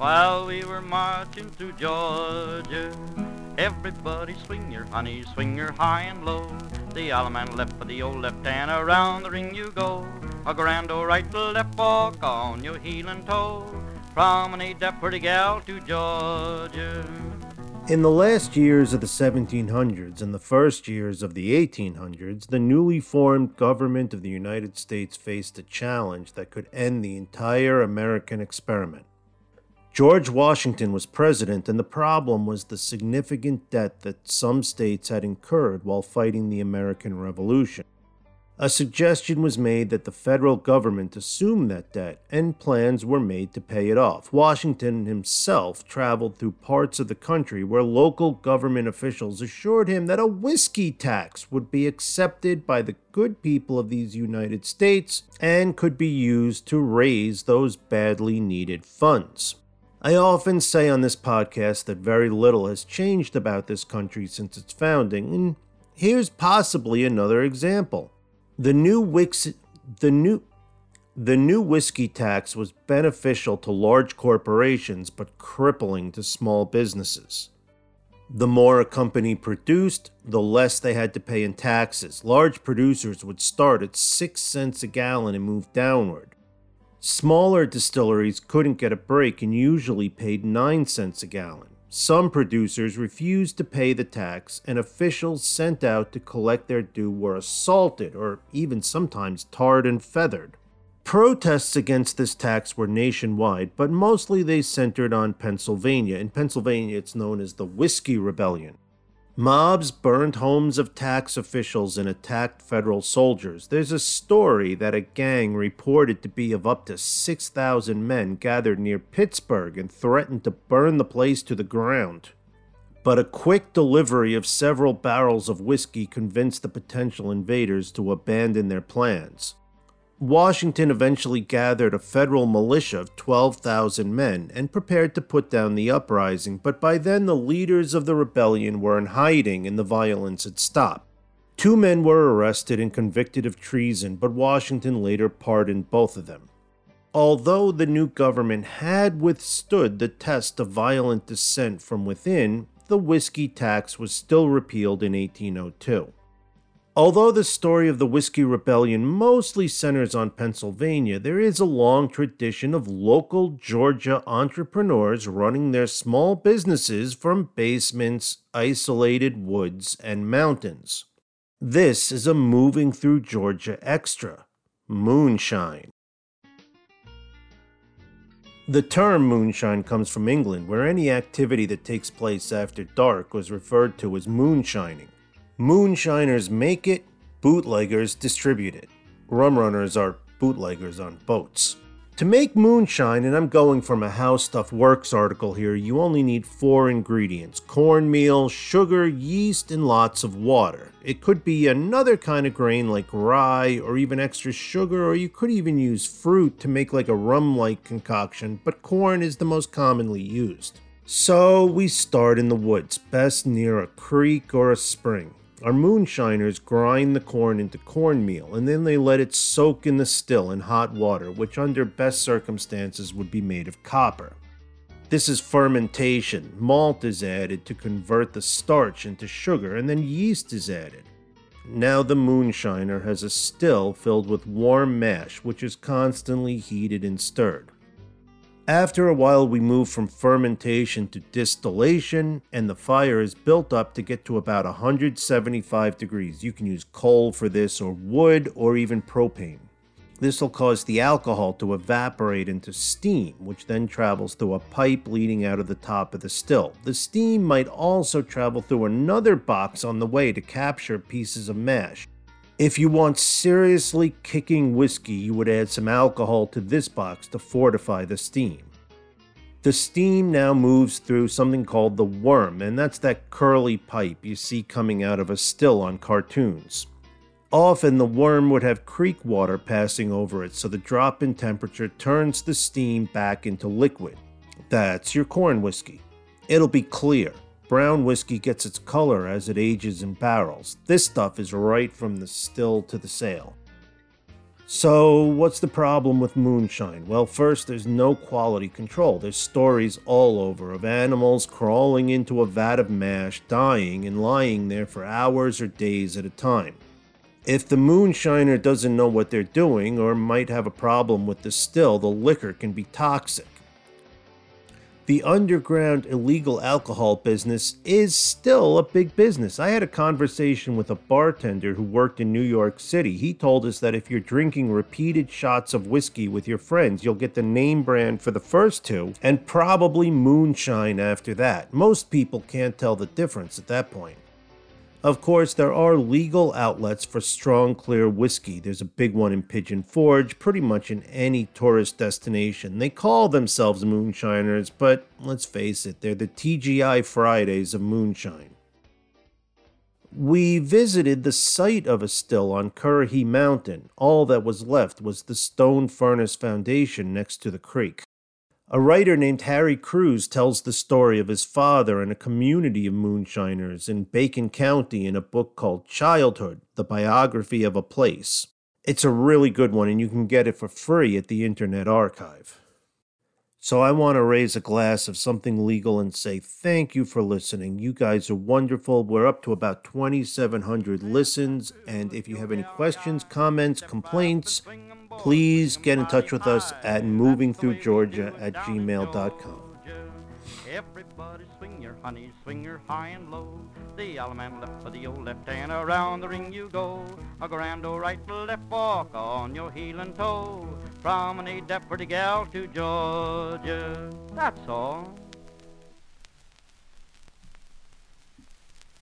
while we were marching through Georgia. Everybody swing your honey, swing your high and low. The Allemande left for the old left hand, around the ring you go. A grand old right to left walk on your heel and toe. Promenade that pretty gal to Georgia. In the last years of the 1700s and the first years of the 1800s, the newly formed government of the United States faced a challenge that could end the entire American experiment. George Washington was president, and the problem was the significant debt that some states had incurred while fighting the American Revolution. A suggestion was made that the federal government assume that debt, and plans were made to pay it off. Washington himself traveled through parts of the country where local government officials assured him that a whiskey tax would be accepted by the good people of these United States and could be used to raise those badly needed funds. I often say on this podcast that very little has changed about this country since its founding, and here's possibly another example. The new Wix, the new the new whiskey tax was beneficial to large corporations but crippling to small businesses. The more a company produced, the less they had to pay in taxes. Large producers would start at 6 cents a gallon and move downward. Smaller distilleries couldn't get a break and usually paid 9 cents a gallon. Some producers refused to pay the tax, and officials sent out to collect their due were assaulted or even sometimes tarred and feathered. Protests against this tax were nationwide, but mostly they centered on Pennsylvania. In Pennsylvania, it's known as the Whiskey Rebellion. Mobs burned homes of tax officials and attacked federal soldiers. There's a story that a gang reported to be of up to 6,000 men gathered near Pittsburgh and threatened to burn the place to the ground. But a quick delivery of several barrels of whiskey convinced the potential invaders to abandon their plans. Washington eventually gathered a federal militia of 12,000 men and prepared to put down the uprising, but by then the leaders of the rebellion were in hiding and the violence had stopped. Two men were arrested and convicted of treason, but Washington later pardoned both of them. Although the new government had withstood the test of violent dissent from within, the whiskey tax was still repealed in 1802. Although the story of the Whiskey Rebellion mostly centers on Pennsylvania, there is a long tradition of local Georgia entrepreneurs running their small businesses from basements, isolated woods, and mountains. This is a moving through Georgia extra moonshine. The term moonshine comes from England, where any activity that takes place after dark was referred to as moonshining. Moonshiners make it, bootleggers distribute it. Rum runners are bootleggers on boats. To make moonshine, and I'm going from a How Stuff Works article here, you only need four ingredients cornmeal, sugar, yeast, and lots of water. It could be another kind of grain like rye, or even extra sugar, or you could even use fruit to make like a rum like concoction, but corn is the most commonly used. So we start in the woods, best near a creek or a spring. Our moonshiners grind the corn into cornmeal and then they let it soak in the still in hot water, which under best circumstances would be made of copper. This is fermentation. Malt is added to convert the starch into sugar, and then yeast is added. Now the moonshiner has a still filled with warm mash, which is constantly heated and stirred. After a while, we move from fermentation to distillation, and the fire is built up to get to about 175 degrees. You can use coal for this, or wood, or even propane. This will cause the alcohol to evaporate into steam, which then travels through a pipe leading out of the top of the still. The steam might also travel through another box on the way to capture pieces of mash. If you want seriously kicking whiskey, you would add some alcohol to this box to fortify the steam. The steam now moves through something called the worm, and that's that curly pipe you see coming out of a still on cartoons. Often the worm would have creek water passing over it, so the drop in temperature turns the steam back into liquid. That's your corn whiskey. It'll be clear. Brown whiskey gets its color as it ages in barrels. This stuff is right from the still to the sale. So, what's the problem with moonshine? Well, first, there's no quality control. There's stories all over of animals crawling into a vat of mash, dying, and lying there for hours or days at a time. If the moonshiner doesn't know what they're doing or might have a problem with the still, the liquor can be toxic. The underground illegal alcohol business is still a big business. I had a conversation with a bartender who worked in New York City. He told us that if you're drinking repeated shots of whiskey with your friends, you'll get the name brand for the first two and probably moonshine after that. Most people can't tell the difference at that point. Of course, there are legal outlets for strong, clear whiskey. There's a big one in Pigeon Forge, pretty much in any tourist destination. They call themselves moonshiners, but let's face it, they're the TGI Fridays of moonshine. We visited the site of a still on Currahee Mountain. All that was left was the stone furnace foundation next to the creek. A writer named Harry Crews tells the story of his father and a community of moonshiners in Bacon County in a book called Childhood The Biography of a Place. It's a really good one, and you can get it for free at the Internet Archive. So I want to raise a glass of something legal and say thank you for listening. You guys are wonderful. We're up to about 2,700 listens, and if you have any questions, comments, complaints, please get in touch with us at movingthroughgeorgia at gmail.com. Everybody swing your honey, swing your high and low. The allemande left for the old left hand, around the ring you go. A grand old right left walk on your heel and toe. Pretty gal to Georgia. That's all.